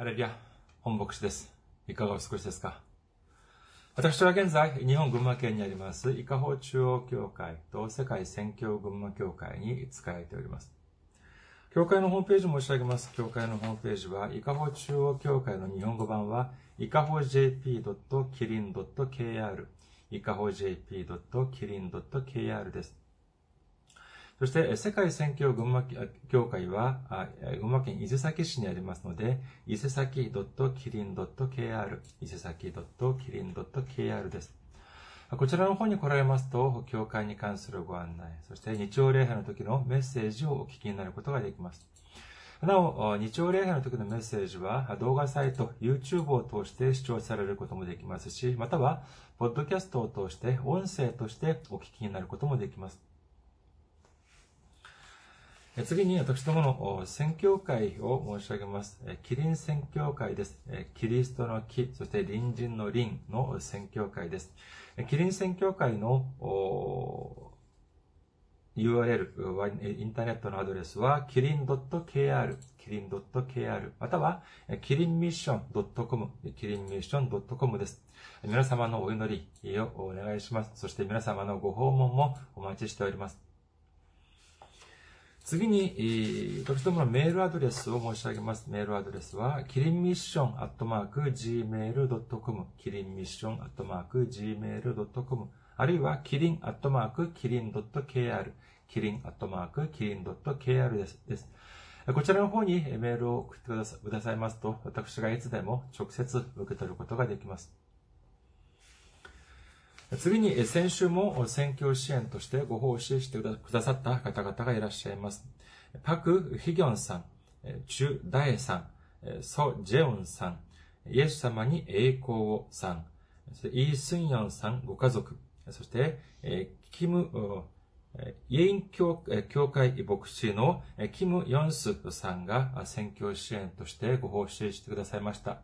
ハレリア、本牧師です。いかがお過ごしですか？私は現在、日本群馬県にあります、伊香保中央教会と世界宣教群馬教会に仕えております。教会のホームページ申し上げます。教会のホームページは、伊香保中央教会の日本語版は、いかほ jp.kirin.kr、いかほ jp.kirin.kr です。そして、世界宣教群馬教会は、群馬県伊勢崎市にありますので、伊勢崎 .kirin.kr、伊勢崎 .kirin.kr です。こちらの方に来られますと、教会に関するご案内、そして日曜礼拝の時のメッセージをお聞きになることができます。なお、日曜礼拝の時のメッセージは動画サイト、YouTube を通して視聴されることもできますし、または、ポッドキャストを通して音声としてお聞きになることもできます。次に私どもの宣教会を申し上げます。キリン宣教会です。キリストの木、そして隣人の隣の宣教会です。キリン宣教会の URL、インターネットのアドレスは、キリン .kr、キリン .kr、または、キリンミッション .com、キリンミッション .com です。皆様のお祈りをお願いします。そして皆様のご訪問もお待ちしております。次に、私どものメールアドレスを申し上げます。メールアドレスは、キリンミッションアットマーク gmail.com、キリンミッションアットマーク gmail.com、あるいは、キリンアットマークキリン .kr、キリンアットマークキリン .kr です。ですこちらの方にメールを送ってくださいますと、私がいつでも直接受け取ることができます。次に、先週も選挙支援としてご奉仕してくださった方々がいらっしゃいます。パク・ヒギョンさん、チュ・ダエさん、ソ・ジェウンさん、イエス様に栄光をさん、イー・スンヨンさんご家族、そして、キム、イエイン教教会牧師のキム・ヨンスさんが選挙支援としてご奉仕してくださいました。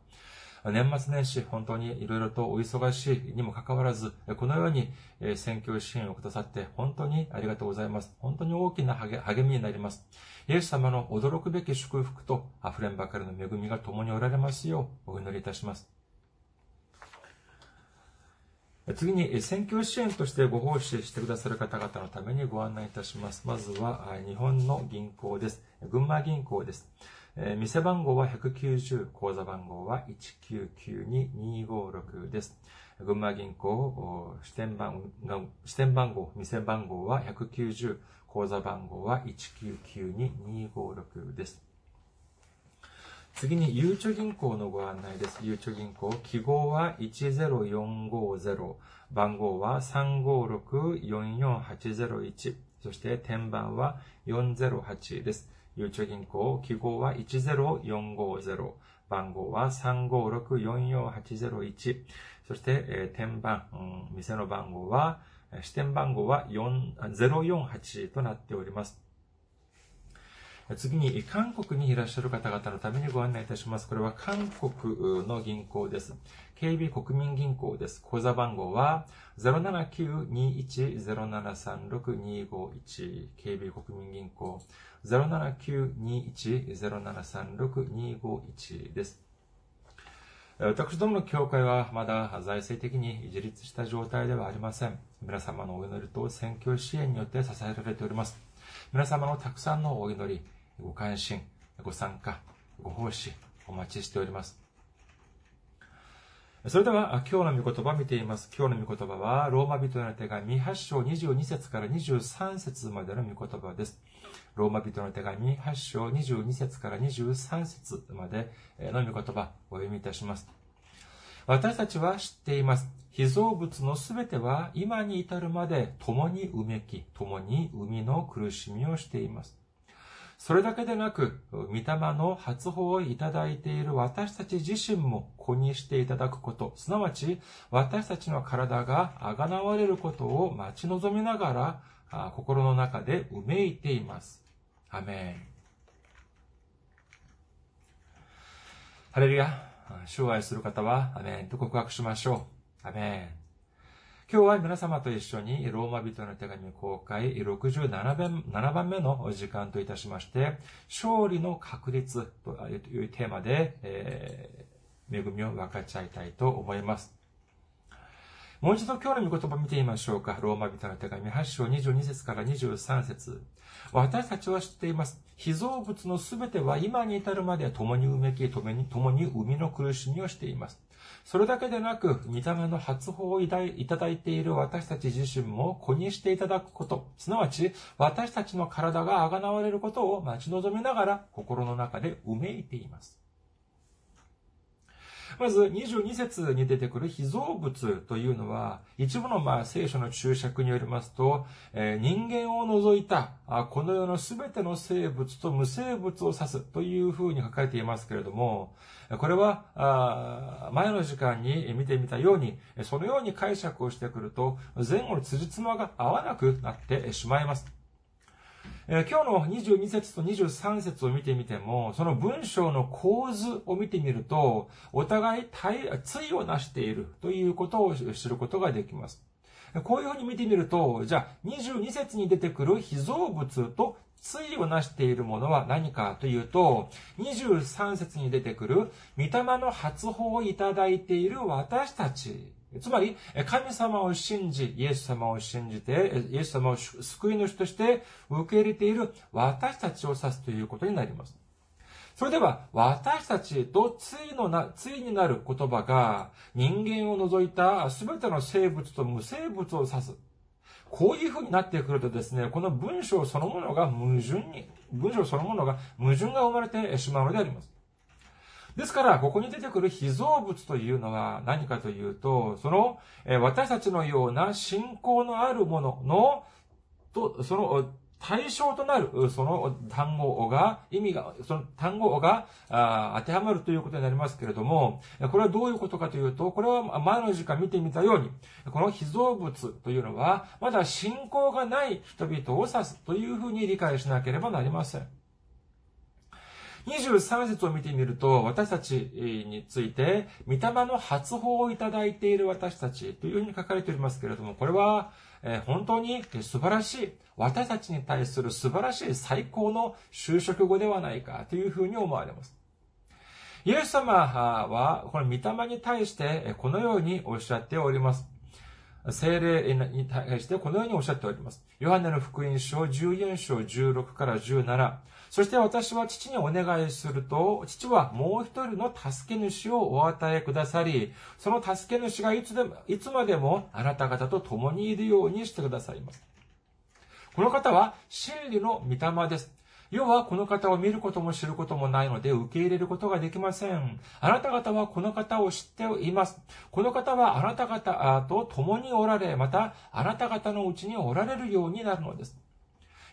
年末年始、本当にいろいろとお忙しいにもかかわらず、このように選挙支援をくださって本当にありがとうございます。本当に大きな励みになります。イエス様の驚くべき祝福と溢れんばかりの恵みが共におられますようお祈りいたします。次に、選挙支援としてご奉仕してくださる方々のためにご案内いたします。まずは、日本の銀行です。群馬銀行です。店番号は190、口座番号は1992256です。群馬銀行支店番支店番号、店番号は190、口座番号は1992256です。次に、ゆうちょ銀行のご案内です。ゆうちょ銀行、記号は10450、番号は356-44801、そして天番は408です。ゆうちょ銀行、記号は10450、番号は356-44801、そして、えー、天番、うん、店の番号は、支店番号は048となっております。次に、韓国にいらっしゃる方々のためにご案内いたします。これは韓国の銀行です。KB 国民銀行です。口座番号は079-21-0736-251。KB 国民銀行079-21-0736-251です。私どもの教会はまだ財政的に自立した状態ではありません。皆様のお祈りと選挙支援によって支えられております。皆様のたくさんのお祈り、ご関心、ご参加、ご奉仕、お待ちしております。それでは、今日の御言葉を見ています。今日の御言葉は、ローマ人への手紙8章22節から23節までの御言葉です。ローマ人の手紙8章22節から23節までの御言葉をお読みいたします。私たちは知っています。被造物のすべては今に至るまで共にうめき、共に生みの苦しみをしています。それだけでなく、御霊の発砲をいただいている私たち自身も子にしていただくこと、すなわち私たちの体があがなわれることを待ち望みながら、心の中でうめいています。アメン。ハレルヤ。主を愛する方は、アメンと告白しましょう。アメン。今日は皆様と一緒にローマ人の手紙公開67番目の時間といたしまして、勝利の確率というテーマで、えー、恵みを分かち合いたいと思います。もう一度今日の御言葉を見てみましょうか。ローマ人の手紙8章22節から23節私たちは知っています。被造物のすべては今に至るまで共にうめき、共に共に生みの苦しみをしています。それだけでなく、御霊の発報をいただいている私たち自身も子にしていただくこと、すなわち私たちの体があがなわれることを待ち望みながら心の中でうめいています。まず、22節に出てくる被造物というのは、一部のまあ聖書の注釈によりますと、えー、人間を除いた、この世のすべての生物と無生物を指すというふうに書かれていますけれども、これは、前の時間に見てみたように、そのように解釈をしてくると、前後の辻褄が合わなくなってしまいます。えー、今日の22節と23節を見てみても、その文章の構図を見てみると、お互い対をなしているということを知ることができます。こういうふうに見てみると、じゃあ22節に出てくる被造物と対をなしているものは何かというと、23節に出てくる、御霊の発報をいただいている私たちつまり、神様を信じ、イエス様を信じて、イエス様を救い主として受け入れている私たちを指すということになります。それでは、私たちとついのな、ついになる言葉が、人間を除いた全ての生物と無生物を指す。こういう風になってくるとですね、この文章そのものが矛盾に、文章そのものが矛盾が生まれてしまうのであります。ですから、ここに出てくる被造物というのは何かというと、その、私たちのような信仰のあるものの、と、その、対象となる、その単語が、意味が、その単語が当てはまるということになりますけれども、これはどういうことかというと、これは前の時間見てみたように、この被造物というのは、まだ信仰がない人々を指すというふうに理解しなければなりません。23節を見てみると、私たちについて、御霊の発報をいただいている私たちというふうに書かれておりますけれども、これは、え本当に素晴らしい、私たちに対する素晴らしい最高の就職後ではないかというふうに思われます。イエス様は、この御霊に対してこのようにおっしゃっております。精霊に対してこのようにおっしゃっております。ヨハネの福音書14章16から17。そして私は父にお願いすると、父はもう一人の助け主をお与えくださり、その助け主がいつでも、いつまでもあなた方と共にいるようにしてくださいます。この方は真理の御霊です。要はこの方を見ることも知ることもないので受け入れることができません。あなた方はこの方を知っています。この方はあなた方と共におられ、またあなた方のうちにおられるようになるのです。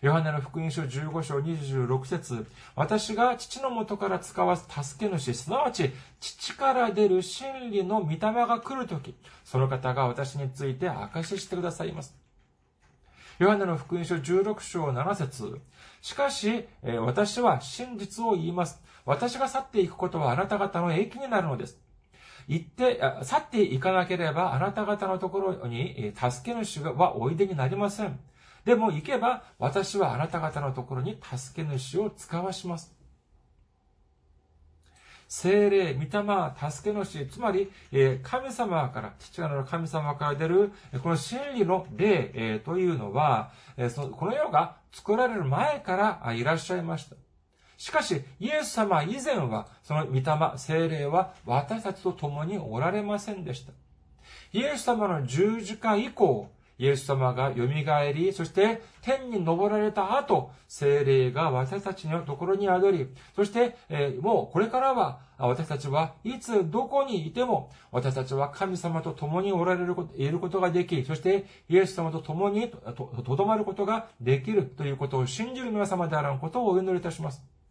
ヨハネの福音書15章26節私が父の元から使わす助け主、すなわち父から出る真理の御霊が来るとき、その方が私について証ししてくださいます。ヨハネの福音書16章7節しかし、私は真実を言います。私が去っていくことはあなた方の益になるのです。行って、去っていかなければあなた方のところに助け主はおいでになりません。でも行けば私はあなた方のところに助け主を使わします。精霊、御霊、助け主、つまり、神様から、父なる神様から出る、この真理の霊というのは、この世が作られる前からいらっしゃいました。しかし、イエス様以前は、その御霊、精霊は私たちと共におられませんでした。イエス様の十字架以降、イエス様が蘇り、そして天に昇られた後、精霊が私たちのところに宿り、そして、えー、もうこれからは私たちはいつどこにいても私たちは神様と共におられること、いることができ、そしてイエス様と共にとどまることができるということを信じる皆様であらんことをお祈りいたします。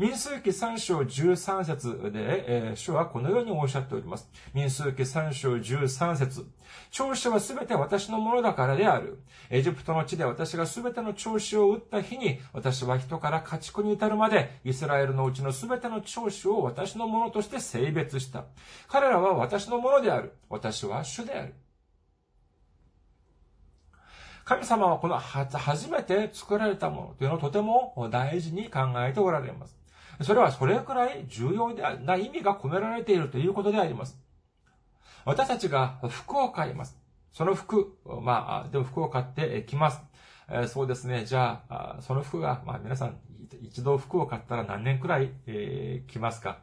民数記3章13節で、えー、主はこのようにおっしゃっております。民数記3章13節長子はすべて私のものだからである。エジプトの地で私がすべての長子を打った日に、私は人から家畜に至るまで、イスラエルのうちのすべての長子を私のものとして性別した。彼らは私のものである。私は主である。神様はこの初めて作られたものというのをとても大事に考えておられます。それはそれくらい重要な意味が込められているということであります。私たちが服を買います。その服、まあ、でも服を買ってきます。えー、そうですね。じゃあ、その服が、まあ皆さん、一度服を買ったら何年くらい、えー、着ますか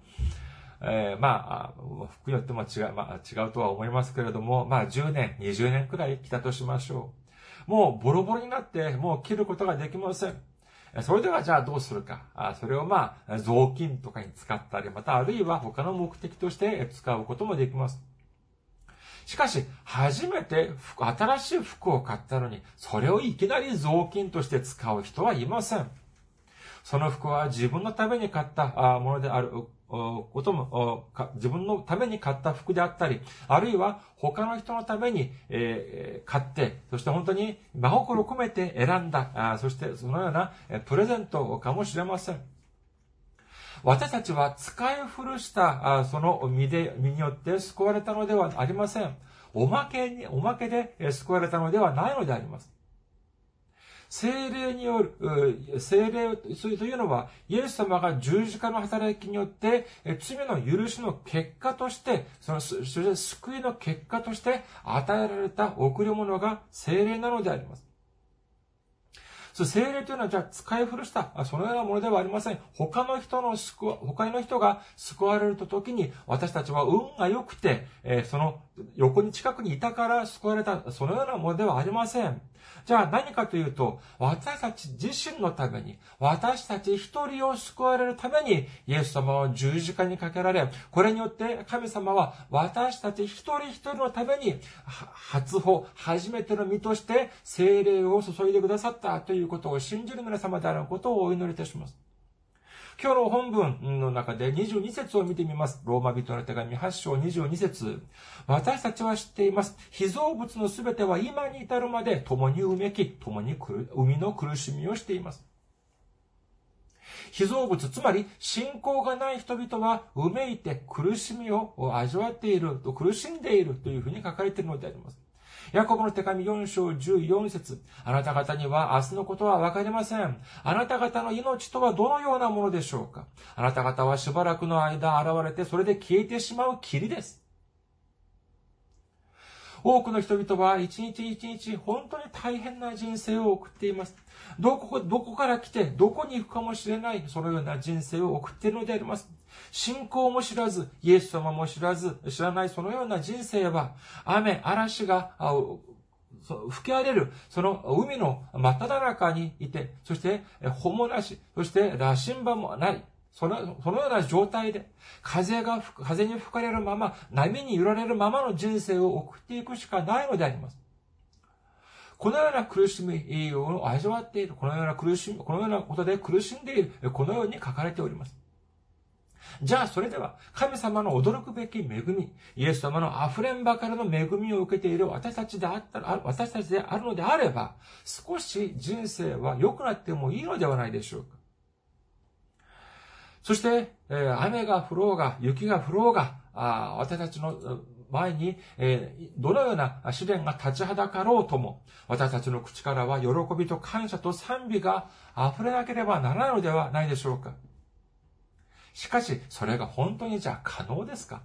えー、まあ、服によっても違う、まあ違うとは思いますけれども、まあ10年、20年くらい着たとしましょう。もうボロボロになって、もう着ることができません。それではじゃあどうするか。それをまあ、雑巾とかに使ったり、またあるいは他の目的として使うこともできます。しかし、初めて新しい服を買ったのに、それをいきなり雑巾として使う人はいません。その服は自分のために買ったものであることも、自分のために買った服であったり、あるいは他の人のために、買って、そして本当に真心込めて選んだ、そしてそのようなプレゼントかもしれません。私たちは使い古したその身で、身によって救われたのではありません。おまけに、おまけで救われたのではないのであります。精霊による、精霊というのは、イエス様が十字架の働きによって、罪の許しの結果として、その、そして救いの結果として与えられた贈り物が精霊なのであります。その精霊というのは、じゃあ使い古した、そのようなものではありません。他の人の救、他の人が救われるときに、私たちは運が良くて、えー、その横に近くにいたから救われた、そのようなものではありません。じゃあ何かというと、私たち自身のために、私たち一人を救われるために、イエス様は十字架にかけられ、これによって神様は私たち一人一人のために、初歩、初めての身として精霊を注いでくださったということを信じる皆様であることをお祈りいたします。今日の本文の中で22節を見てみます。ローマ人の手紙8章22節私たちは知っています。被造物のすべては今に至るまで共にうめき、共に海の苦しみをしています。被造物、つまり信仰がない人々はうめいて苦しみを味わっている、苦しんでいるというふうに書かれているのであります。ヤコブの手紙4章14節あなた方には明日のことはわかりません。あなた方の命とはどのようなものでしょうかあなた方はしばらくの間現れてそれで消えてしまう霧です。多くの人々は一日一日本当に大変な人生を送っています。どこ、どこから来てどこに行くかもしれないそのような人生を送っているのであります。信仰も知らず、イエス様も知らず、知らないそのような人生は、雨、嵐が吹き荒れる、その海の真っ只中にいて、そして、穂もなし、そして羅針盤もない。その、そのような状態で、風が吹く、風に吹かれるまま、波に揺られるままの人生を送っていくしかないのであります。このような苦しみを味わっている、このような苦しみ、このようなことで苦しんでいる、このように書かれております。じゃあ、それでは、神様の驚くべき恵み、イエス様の溢れんばかりの恵みを受けている私たちであったら、私たちであるのであれば、少し人生は良くなってもいいのではないでしょうか。そして、え、雨が降ろうが、雪が降ろうが、あ私たちの前に、え、どのような試練が立ちはだかろうとも、私たちの口からは喜びと感謝と賛美が溢れなければならないのではないでしょうか。しかし、それが本当にじゃあ可能ですか？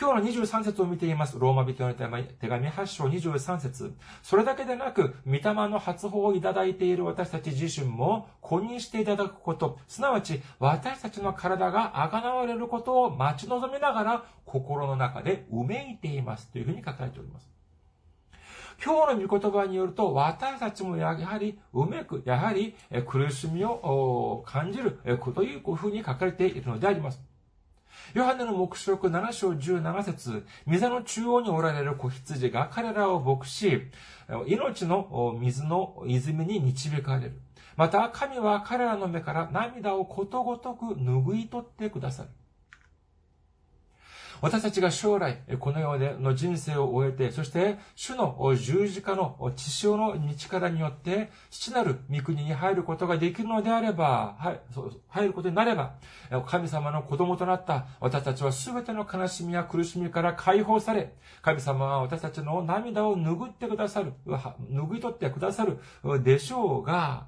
今日の23節を見ています。ローマ人の手紙8章23節それだけでなく、御霊の発報をいただいている私たち自身も、公認していただくこと、すなわち、私たちの体が贖われることを待ち望みながら、心の中でうめいています。というふうに書かれております。今日の御言葉によると、私たちもやはり、うめく、やはり苦しみを感じるというふうに書かれているのであります。ヨハネの目視録7章17節水の中央におられる子羊が彼らを牧し、命の水の泉に導かれる。また、神は彼らの目から涙をことごとく拭い取ってくださる。私たちが将来、この世での人生を終えて、そして、主の十字架の血潮の力によって、父なる御国に入ることができるのであれば、はい、入ることになれば、神様の子供となった私たちは全ての悲しみや苦しみから解放され、神様は私たちの涙を拭ってくださる、拭い取ってくださるでしょうが、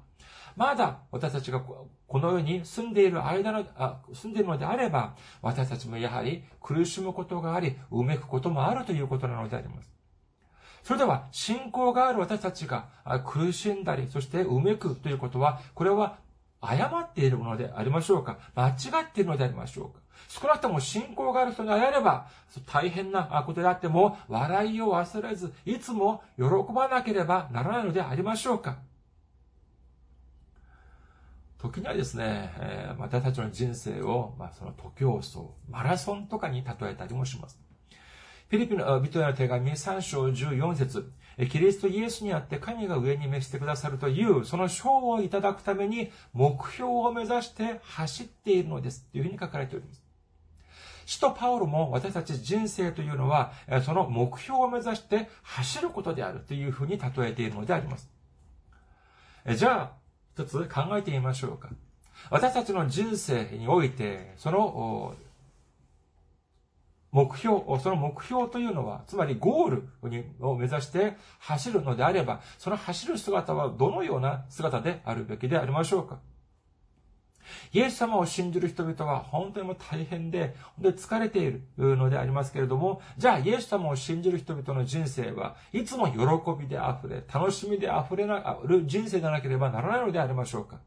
まだ私たちがこの世に住んでいる間の、あ住んでいるのであれば、私たちもやはり苦しむことがあり、うめくこともあるということなのであります。それでは、信仰がある私たちが苦しんだり、そしてうめくということは、これは誤っているものでありましょうか？間違っているのでありましょうか？少なくとも信仰がある人であれば、大変なことであっても、笑いを忘れず、いつも喜ばなければならないのでありましょうか？時にはですね、えー、私たちの人生を、まあ、その徒競走、マラソンとかに例えたりもします。フィリピンのビトへの手紙3章14節キリストイエスにあって神が上に召してくださるという、その賞をいただくために目標を目指して走っているのです。というふうに書かれております。使徒パウロも私たち人生というのは、その目標を目指して走ることであるというふうに例えているのであります。じゃあ、一つ考えてみましょうか。私たちの人生において、その目標、その目標というのは、つまりゴールを目指して走るのであれば、その走る姿はどのような姿であるべきでありましょうかイエス様を信じる人々は本当にもう大変で、で疲れているのでありますけれども、じゃあイエス様を信じる人々の人生はいつも喜びで溢れ、楽しみで溢れなる人生でなければならないのでありましょうか？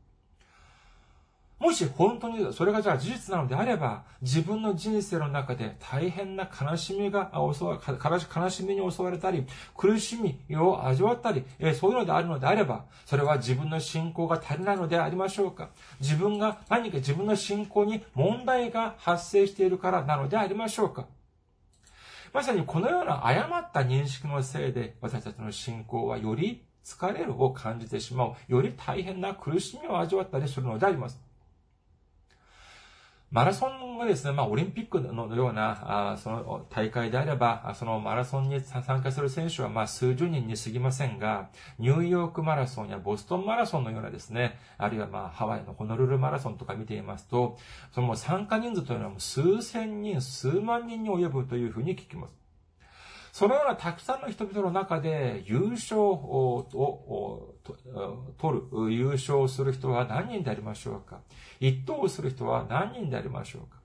もし本当にそれがじゃあ事実なのであれば、自分の人生の中で大変な悲しみが襲わ、悲しみに襲われたり、苦しみを味わったり、そういうのであるのであれば、それは自分の信仰が足りないのでありましょうか自分が何か自分の信仰に問題が発生しているからなのでありましょうかまさにこのような誤った認識のせいで、私たちの信仰はより疲れるを感じてしまう、より大変な苦しみを味わったりするのであります。マラソンがですね、まあ、オリンピックのような、あその大会であれば、そのマラソンに参加する選手は、まあ、数十人に過ぎませんが、ニューヨークマラソンやボストンマラソンのようなですね、あるいはまあ、ハワイのホノルルマラソンとか見ていますと、その参加人数というのは数千人、数万人に及ぶというふうに聞きます。そのようなたくさんの人々の中で優勝を取る、優勝する人は何人でありましょうか？一等をする人は何人でありましょうか？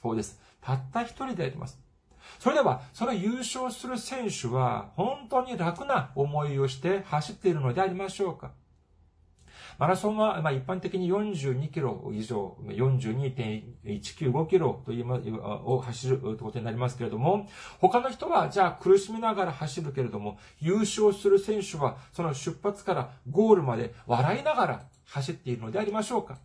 そうです。たった一人であります。それでは、その優勝する選手は本当に楽な思いをして走っているのでありましょうか？マラソンは、まあ、一般的に42キロ以上、42.195キロという、を走るということになりますけれども、他の人は、じゃあ苦しみながら走るけれども、優勝する選手は、その出発からゴールまで笑いながら走っているのでありましょうか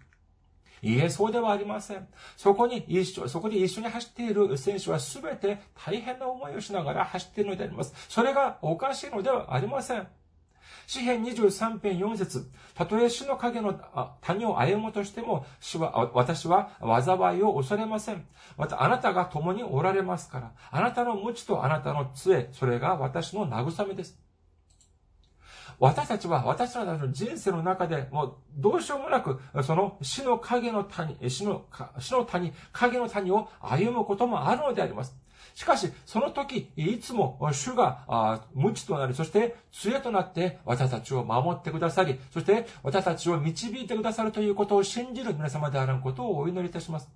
いいえ、そうではありません。そこに一緒、そこで一緒に走っている選手は全て大変な思いをしながら走っているのであります。それがおかしいのではありません。詩編23編4節たとえ死の影の谷を歩もうとしても、死は、私は災いを恐れません。また、あなたが共におられますから、あなたの無知とあなたの杖、それが私の慰めです。私たちは私たちの人生の中でもうどうしようもなく、その死の影の谷、死の、死の谷、影の谷を歩むこともあるのであります。しかし、その時、いつも主が無知となり、そして杖となって私たちを守ってくださり、そして私たちを導いてくださるということを信じる皆様であることをお祈りいたします。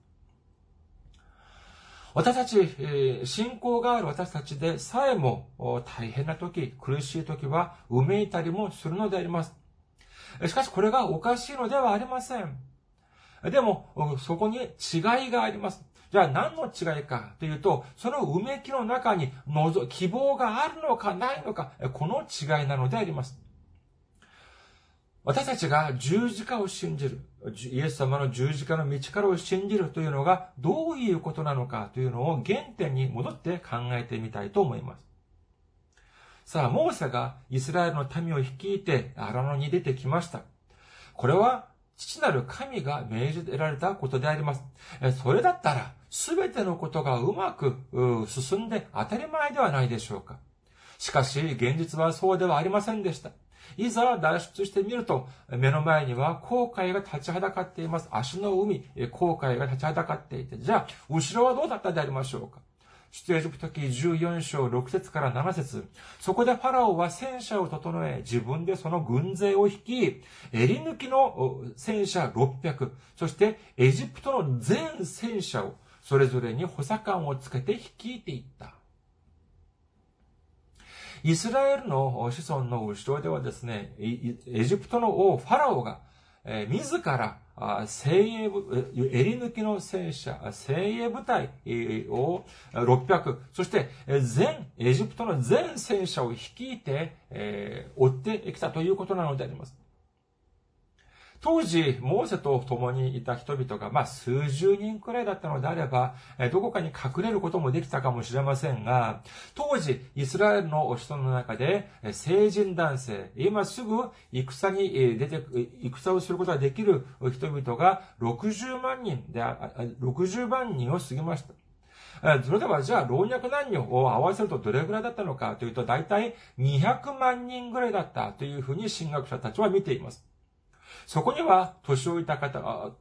私たち、信仰がある私たちでさえも大変な時、苦しい時はうめいたりもするのであります。しかしこれがおかしいのではありません。でも、そこに違いがあります。じゃあ何の違いかというと、そのうめきの中に希望があるのかないのか、この違いなのであります。私たちが十字架を信じる、イエス様の十字架の道からを信じるというのがどういうことなのかというのを原点に戻って考えてみたいと思います。さあ、モーセがイスラエルの民を率いて荒野に出てきました。これは父なる神が命じられたことであります。それだったら、すべてのことがうまく進んで当たり前ではないでしょうか。しかし、現実はそうではありませんでした。いざ脱出してみると、目の前には航海が立ちはだかっています。足の海、航海が立ちはだかっていて、じゃあ、後ろはどうだったでありましょうか出エジプト記14章6節から7節そこでファラオは戦車を整え、自分でその軍勢を率き、襟抜きの戦車600、そしてエジプトの全戦車をそれぞれに補佐官をつけて率いていった。イスラエルの子孫の後ろではですね、エジプトの王ファラオが、え自ら精鋭部、襟抜きの戦車、精鋭部隊を600、そして全、エジプトの全戦車を率いて、追ってきたということなのであります。当時、モーセと共にいた人々が、まあ、数十人くらいだったのであれば、どこかに隠れることもできたかもしれませんが、当時、イスラエルの人の中で、成人男性、今すぐ戦に出て、戦をすることができる人々が60万人で、60万人を過ぎました。それでは、じゃあ、老若男女を合わせるとどれぐらいだったのかというと、大体200万人ぐらいだったというふうに神学者たちは見ています。そこには、年老いた方、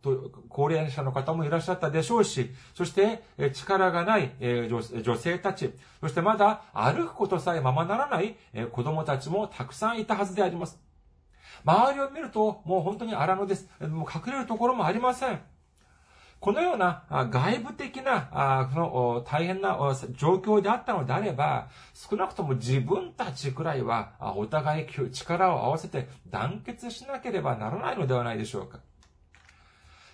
高齢者の方もいらっしゃったでしょうし、そして、力がない女性たち、そしてまだ歩くことさえままならない子供たちもたくさんいたはずであります。周りを見ると、もう本当に荒野です。もう隠れるところもありません。このような外部的な、この大変な状況であったのであれば、少なくとも自分たちくらいはお互い力を合わせて団結しなければならないのではないでしょうか。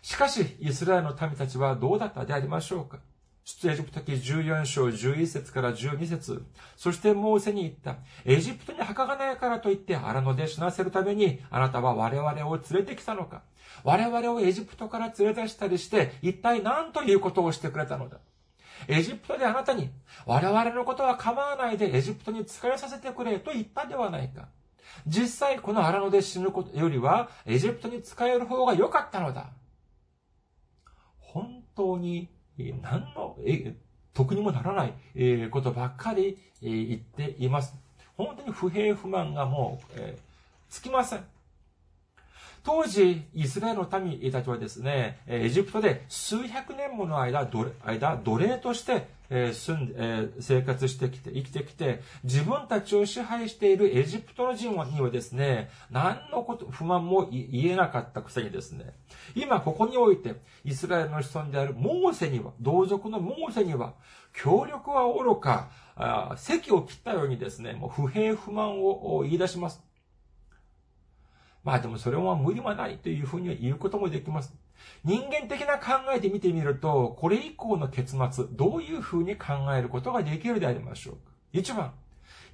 しかし、イスラエルの民たちはどうだったでありましょうか。出エジプト記14章11節から12節そしてモーセに言った。エジプトに墓がないからといって荒野で死なせるためにあなたは我々を連れてきたのか。我々をエジプトから連れ出したりして、一体何ということをしてくれたのだ。エジプトであなたに、我々のことは構わないでエジプトに使えさせてくれと言ったではないか。実際、この荒野で死ぬことよりは、エジプトに使える方が良かったのだ。本当に、何の、得にもならないえことばっかりえ言っています。本当に不平不満がもう、えつきません。当時、イスラエルの民たちはですね、エジプトで数百年もの間、間奴隷としてえ住んで、生活してきて、生きてきて、自分たちを支配しているエジプトの人にはですね、何のこと、不満も言えなかったくせにですね、今ここにおいて、イスラエルの子孫であるモーセには、同族のモーセには、協力は愚か、席を切ったようにですね、もう不平不満を言い出します。まあでもそれは無理はないというふうに言うこともできます。人間的な考えで見てみると、これ以降の結末、どういうふうに考えることができるでありましょうか。一番、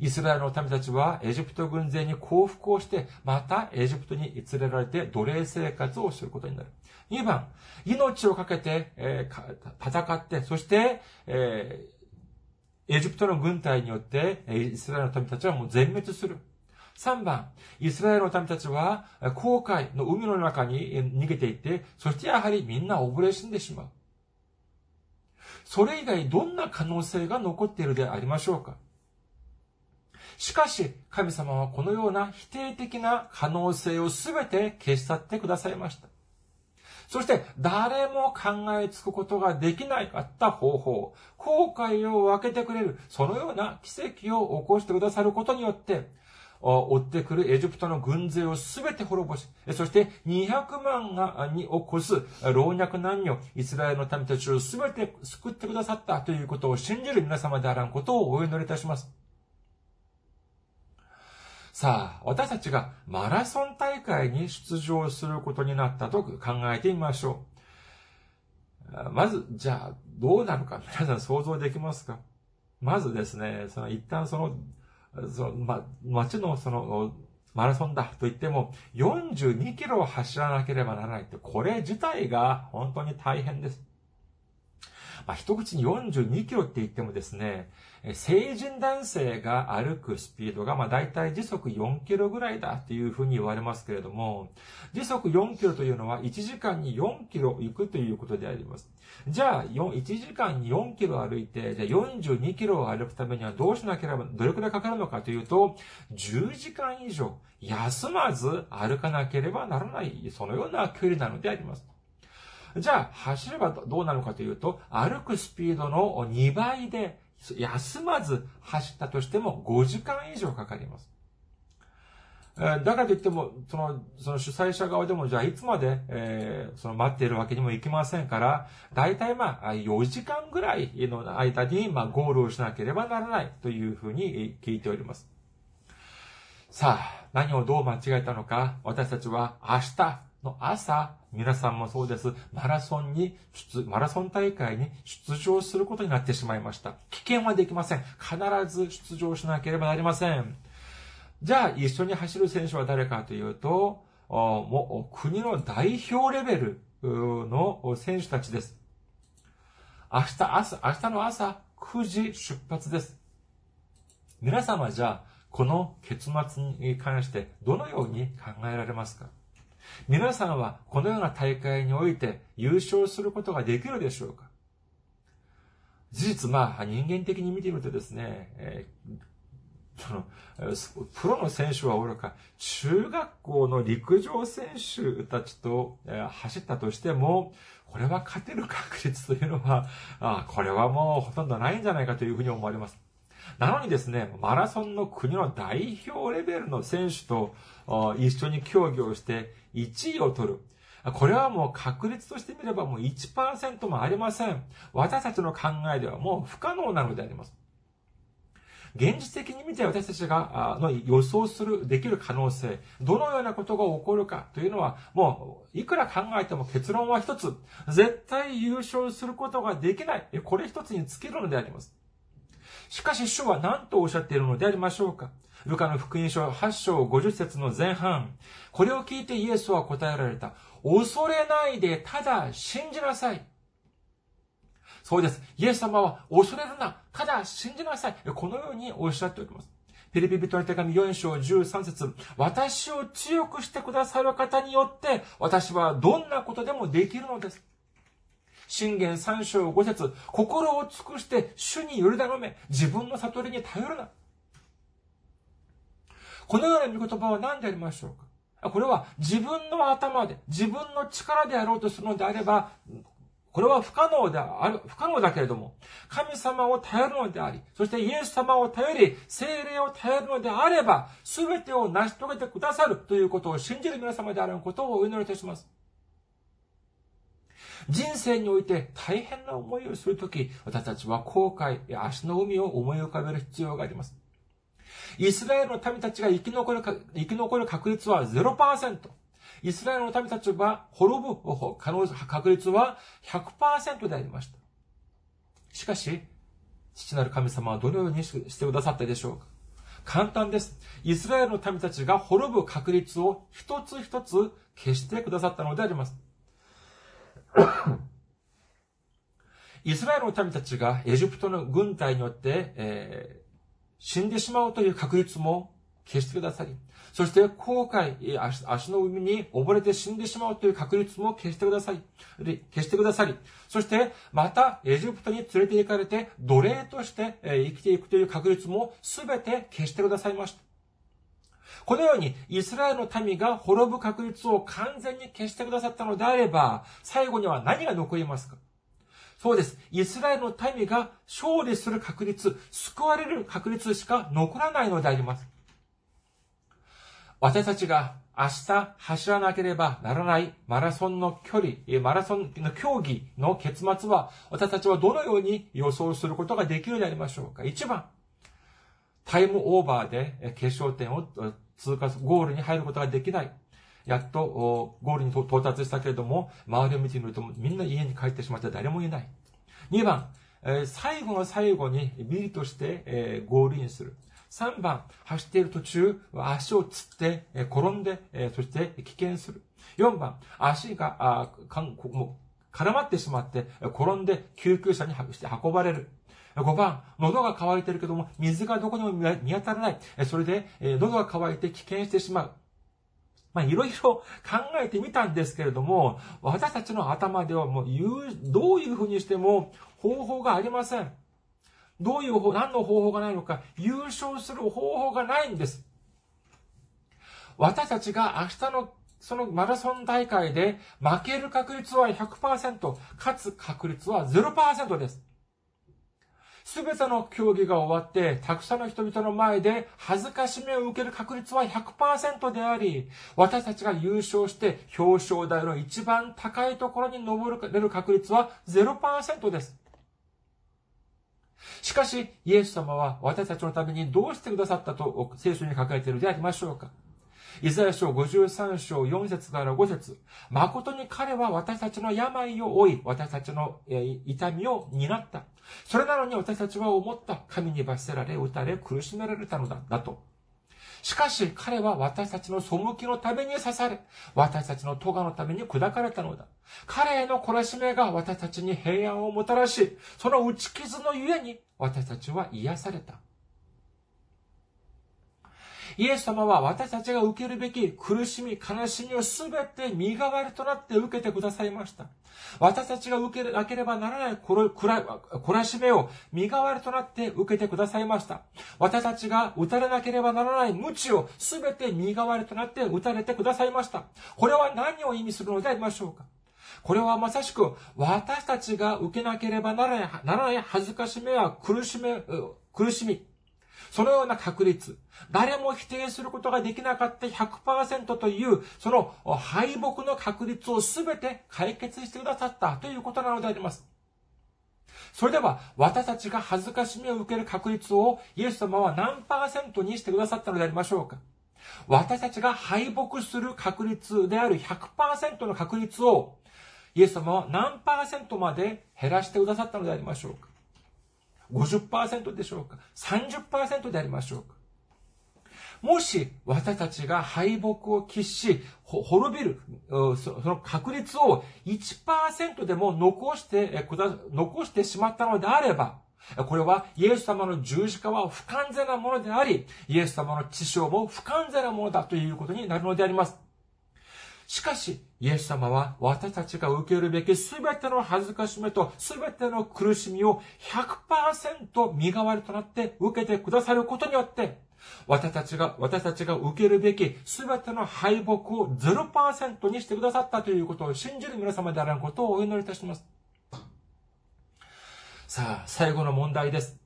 イスラエルの民たちはエジプト軍勢に降伏をして、またエジプトに連れられて奴隷生活をすることになる。二番、命をかけて、えー、戦って、そして、えー、エジプトの軍隊によって、イスラエルの民たちはもう全滅する。3番、イスラエルの民たちは、航海の海の中に逃げていって、そしてやはりみんな溺れ死んでしまう。それ以外どんな可能性が残っているでありましょうかしかし、神様はこのような否定的な可能性をすべて消し去ってくださいました。そして、誰も考えつくことができなかった方法、後悔を分けてくれる、そのような奇跡を起こしてくださることによって、追ってくるエジプトの軍勢をすべて滅ぼし、そして200万がに起こす老若男女、イスラエルの民たちをすべて救ってくださったということを信じる皆様であらんことをお祈りいたします。さあ、私たちがマラソン大会に出場することになったと考えてみましょう。まず、じゃあ、どうなるか皆さん想像できますかまずですね、その一旦そのその、ま、街のその、マラソンだと言っても、42キロを走らなければならないって、これ自体が本当に大変です。まあ、一口に42キロって言ってもですね、成人男性が歩くスピードが、まあ、大体時速4キロぐらいだっていうふうに言われますけれども、時速4キロというのは1時間に4キロ行くということであります。じゃあ、1時間に4キロ歩いて、じゃあ42キロを歩くためにはどうしなければ、どれくらいかかるのかというと、10時間以上休まず歩かなければならない、そのような距離なのであります。じゃあ、走ればどうなのかというと、歩くスピードの2倍で、休まず走ったとしても5時間以上かかります。だからといっても、その、その主催者側でも、じゃあいつまで、えー、その待っているわけにもいきませんから、大体まあ、4時間ぐらいの間に、まあ、ゴールをしなければならないというふうに聞いております。さあ、何をどう間違えたのか、私たちは明日の朝、皆さんもそうです。マラソンに出、マラソン大会に出場することになってしまいました。危険はできません。必ず出場しなければなりません。じゃあ、一緒に走る選手は誰かというと、もう国の代表レベルの選手たちです。明日朝、明日の朝9時出発です。皆様じゃあ、この結末に関してどのように考えられますか？皆さんはこのような大会において優勝することができるでしょうか？事実、まあ、人間的に見てみるとですね、えー、その、プロの選手はおろか、中学校の陸上選手たちと、えー、走ったとしても、これは勝てる確率というのは、あこれはもうほとんどないんじゃないかというふうに思われます。なのにですね、マラソンの国の代表レベルの選手と一緒に競技をして1位を取る。これはもう確率としてみればもう1%もありません。私たちの考えではもう不可能なのであります。現実的に見て私たちがの予想する、できる可能性、どのようなことが起こるかというのは、もういくら考えても結論は一つ。絶対優勝することができない。これ一つに尽きるのであります。しかし主は何とおっしゃっているのでありましょうか？ルカの福音書8章50節の前半。これを聞いてイエスは答えられた。恐れないで、ただ信じなさい。そうです。イエス様は恐れるな。ただ信じなさい。このようにおっしゃっております。ピリピ人の手紙4章13節私を強くしてくださる方によって、私はどんなことでもできるのです。信玄3章5節心を尽くして主により頼め。自分の悟りに頼るな。このような見言葉は何でありましょうか？これは自分の頭で、自分の力であろうとするのであれば、これは不可能である、不可能だけれども、神様を頼るのであり、そしてイエス様を頼り、精霊を頼るのであれば、すべてを成し遂げてくださるということを信じる皆様であることをお祈りいたします。人生において大変な思いをするとき、私たちは後悔や足の海を思い浮かべる必要があります。イスラエルの民たちが生き残る生き残る確率は0%。イスラエルの民たちが滅ぶ可能確率は100%でありました。しかし、父なる神様はどのようにしてくださったでしょうか簡単です。イスラエルの民たちが滅ぶ確率を一つ一つ消してくださったのであります。イスラエルの民たちがエジプトの軍隊によって、えー、死んでしまうという確率も消してくださり、そして後悔、足の海に溺れて死んでしまうという確率も消してください。消してくださり、そしてまたエジプトに連れて行かれて奴隷として生きていくという確率も全て消してくださいました。このように、イスラエルの民が滅ぶ確率を完全に消してくださったのであれば、最後には何が残りますか？そうです。イスラエルの民が勝利する確率、救われる確率しか残らないのであります。私たちが明日走らなければならないマラソンの距離、マラソンの競技の結末は、私たちはどのように予想することができるでありましょうか一番、タイムオーバーで決勝点を通過、ゴールに入ることができない。やっとゴールに到達したけれども、周りを見てみるとみんな家に帰ってしまって誰もいない。2番、最後の最後にビリとしてゴールインする。3番、走っている途中、足をつって、転んで、そして危険する。4番、足が、絡まってしまって、転んで救急車に運ばれる。5番、喉が渇いてるけども、水がどこにも見当たらない。それで、喉が渇いて危険してしまう。まあ、いろいろ考えてみたんですけれども、私たちの頭ではもう言う、どういうふうにしても方法がありません。どういう方、何の方法がないのか、優勝する方法がないんです。私たちが明日のそのマラソン大会で負ける確率は100%、勝つ確率は0%です。すべての競技が終わって、たくさんの人々の前で恥ずかしめを受ける確率は100%であり、私たちが優勝して表彰台の一番高いところに登れる確率は0%です。しかし、イエス様は私たちのためにどうしてくださったと聖書に書かれているでありましょうかイザヤ書53章4節から5節誠に彼は私たちの病を負い、私たちの痛みを担った。それなのに私たちは思った。神に罰せられ、打たれ、苦しめられたのだ。だと。しかし彼は私たちの背きのために刺され、私たちの咎のために砕かれたのだ。彼への懲らしめが私たちに平安をもたらし、その打ち傷のゆえに私たちは癒された。イエス様は私たちが受けるべき苦しみ、悲しみをすべて身代わりとなって受けてくださいました。私たちが受けなければならない懲らしめを身代わりとなって受けてくださいました。私たちが打たれなければならない無知をすべて身代わりとなって打たれてくださいました。これは何を意味するのでありましょうか？これはまさしく私たちが受けなければならない恥ずかしめや苦しめ、苦しみ、そのような確率、誰も否定することができなかった100%という、その敗北の確率をすべて解決してくださったということなのであります。それでは、私たちが恥ずかしみを受ける確率をイエス様は何パーセントにしてくださったのでありましょうか。私たちが敗北する確率である100%の確率をイエス様は何パーセントまで減らしてくださったのでありましょうか。50%でしょうか ?30% でありましょうか？もし私たちが敗北を喫し、滅びる、その確率を1%でも残して、残してしまったのであれば、これはイエス様の十字架は不完全なものであり、イエス様の知性も不完全なものだということになるのであります。しかし、イエス様は私たちが受けるべきすべての恥ずかしめとすべての苦しみを100%身代わりとなって受けてくださることによって、私たちが、私たちが受けるべきすべての敗北を0%にしてくださったということを信じる皆様であることをお祈りいたします。さあ、最後の問題です。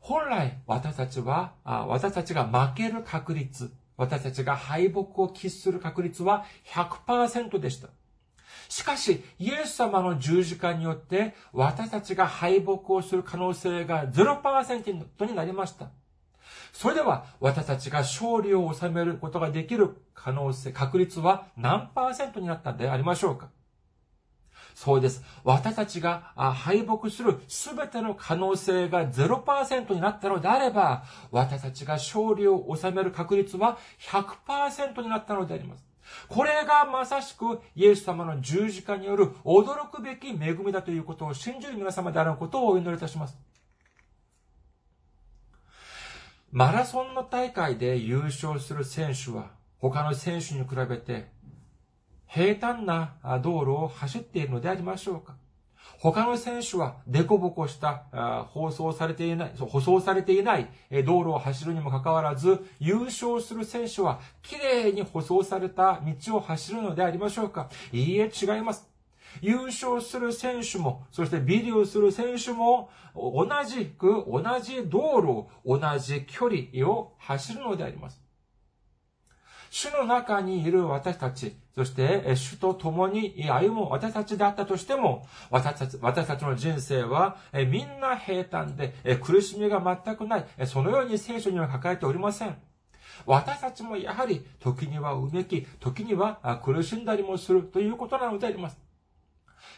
本来、私たちは、私たちが負ける確率、私たちが敗北を喫する確率は100%でした。しかし、イエス様の十字架によって、私たちが敗北をする可能性が0%になりました。それでは、私たちが勝利を収めることができる可能性、確率は何パーセントになったんでありましょうか？そうです。私たちが敗北するすべての可能性が0%になったのであれば、私たちが勝利を収める確率は100%になったのであります。これがまさしくイエス様の十字架による驚くべき恵みだということを信じる皆様であることをお祈りいたします。マラソンの大会で優勝する選手は他の選手に比べて平坦な道路を走っているのでありましょうか他の選手はデココした放送されていない、舗装されていない道路を走るにもかかわらず、優勝する選手は綺麗に舗装された道を走るのでありましょうかいいえ、違います。優勝する選手も、そしてビデオする選手も、同じく同じ道路、同じ距離を走るのであります。主の中にいる私たち、そして主と共に歩む私たちだったとしても、私たち私たちの人生はみんな平坦で苦しみが全くない、そのように聖書には書かれておりません。私たちもやはり時にはうめき、時には苦しんだりもするということなのであります。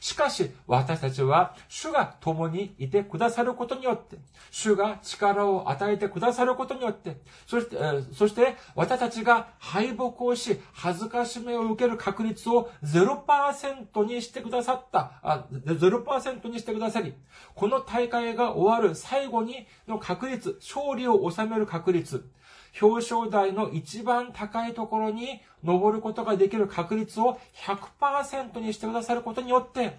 しかし、私たちは、主が共にいてくださることによって、主が力を与えてくださることによって、そして、そして、私たちが敗北をし、恥ずかしめを受ける確率を0%にしてくださった、あ0%にしてくださり、この大会が終わる最後にの確率、勝利を収める確率、表彰台の一番高いところに登ることができる確率を100%にしてくださることによって、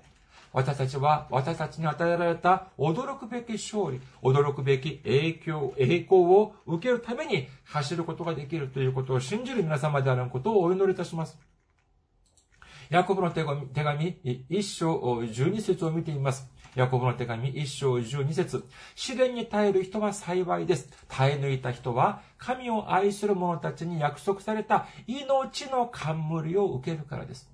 私たちは私たちに与えられた驚くべき勝利、驚くべき影響、栄光を受けるために走ることができるということを信じる皆様であることをお祈りいたします。ヤコブの手紙、一章十二節を見ています。ヤコブの手紙一章十二節試練に耐える人は幸いです。耐え抜いた人は、神を愛する者たちに約束された命の冠を受けるからです。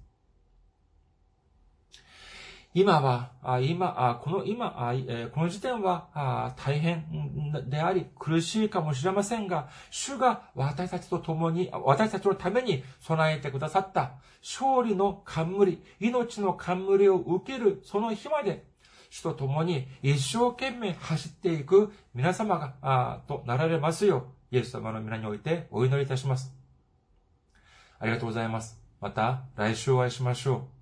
今は、今、この今、この時点は大変であり苦しいかもしれませんが、主が私たちと共に、私たちのために備えてくださった勝利の冠、命の冠を受けるその日まで、主と共に一生懸命走っていく皆様が、あとなられますよう、イエス様の皆においてお祈りいたします。ありがとうございます。また来週お会いしましょう。